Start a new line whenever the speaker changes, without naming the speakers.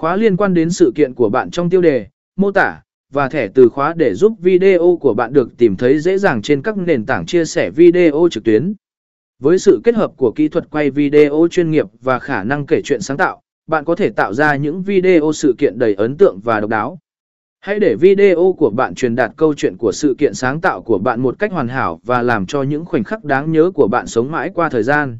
Khóa liên quan đến sự kiện của bạn trong tiêu đề, mô tả, và thẻ từ khóa để giúp video của bạn được tìm thấy dễ dàng trên các nền tảng chia sẻ video trực tuyến. Với sự kết hợp của kỹ thuật quay video chuyên nghiệp và khả năng kể chuyện sáng tạo, bạn có thể tạo ra những video sự kiện đầy ấn tượng và độc đáo. Hãy để video của bạn truyền đạt câu chuyện của sự kiện sáng tạo của bạn một cách hoàn hảo và làm cho những khoảnh khắc đáng nhớ của bạn sống mãi qua thời gian.